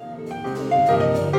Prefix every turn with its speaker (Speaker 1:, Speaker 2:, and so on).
Speaker 1: Música